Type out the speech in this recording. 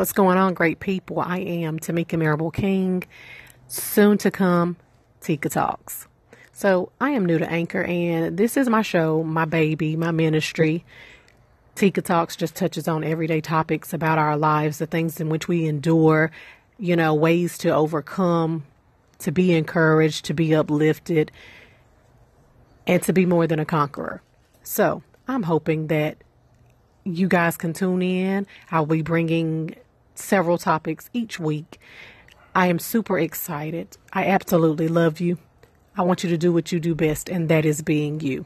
What's going on, great people? I am Tamika Marable King, soon to come, Tika Talks. So, I am new to Anchor, and this is my show, my baby, my ministry. Tika Talks just touches on everyday topics about our lives, the things in which we endure, you know, ways to overcome, to be encouraged, to be uplifted, and to be more than a conqueror. So, I'm hoping that you guys can tune in. I'll be bringing several topics each week. I am super excited. I absolutely love you. I want you to do what you do best, and that is being you.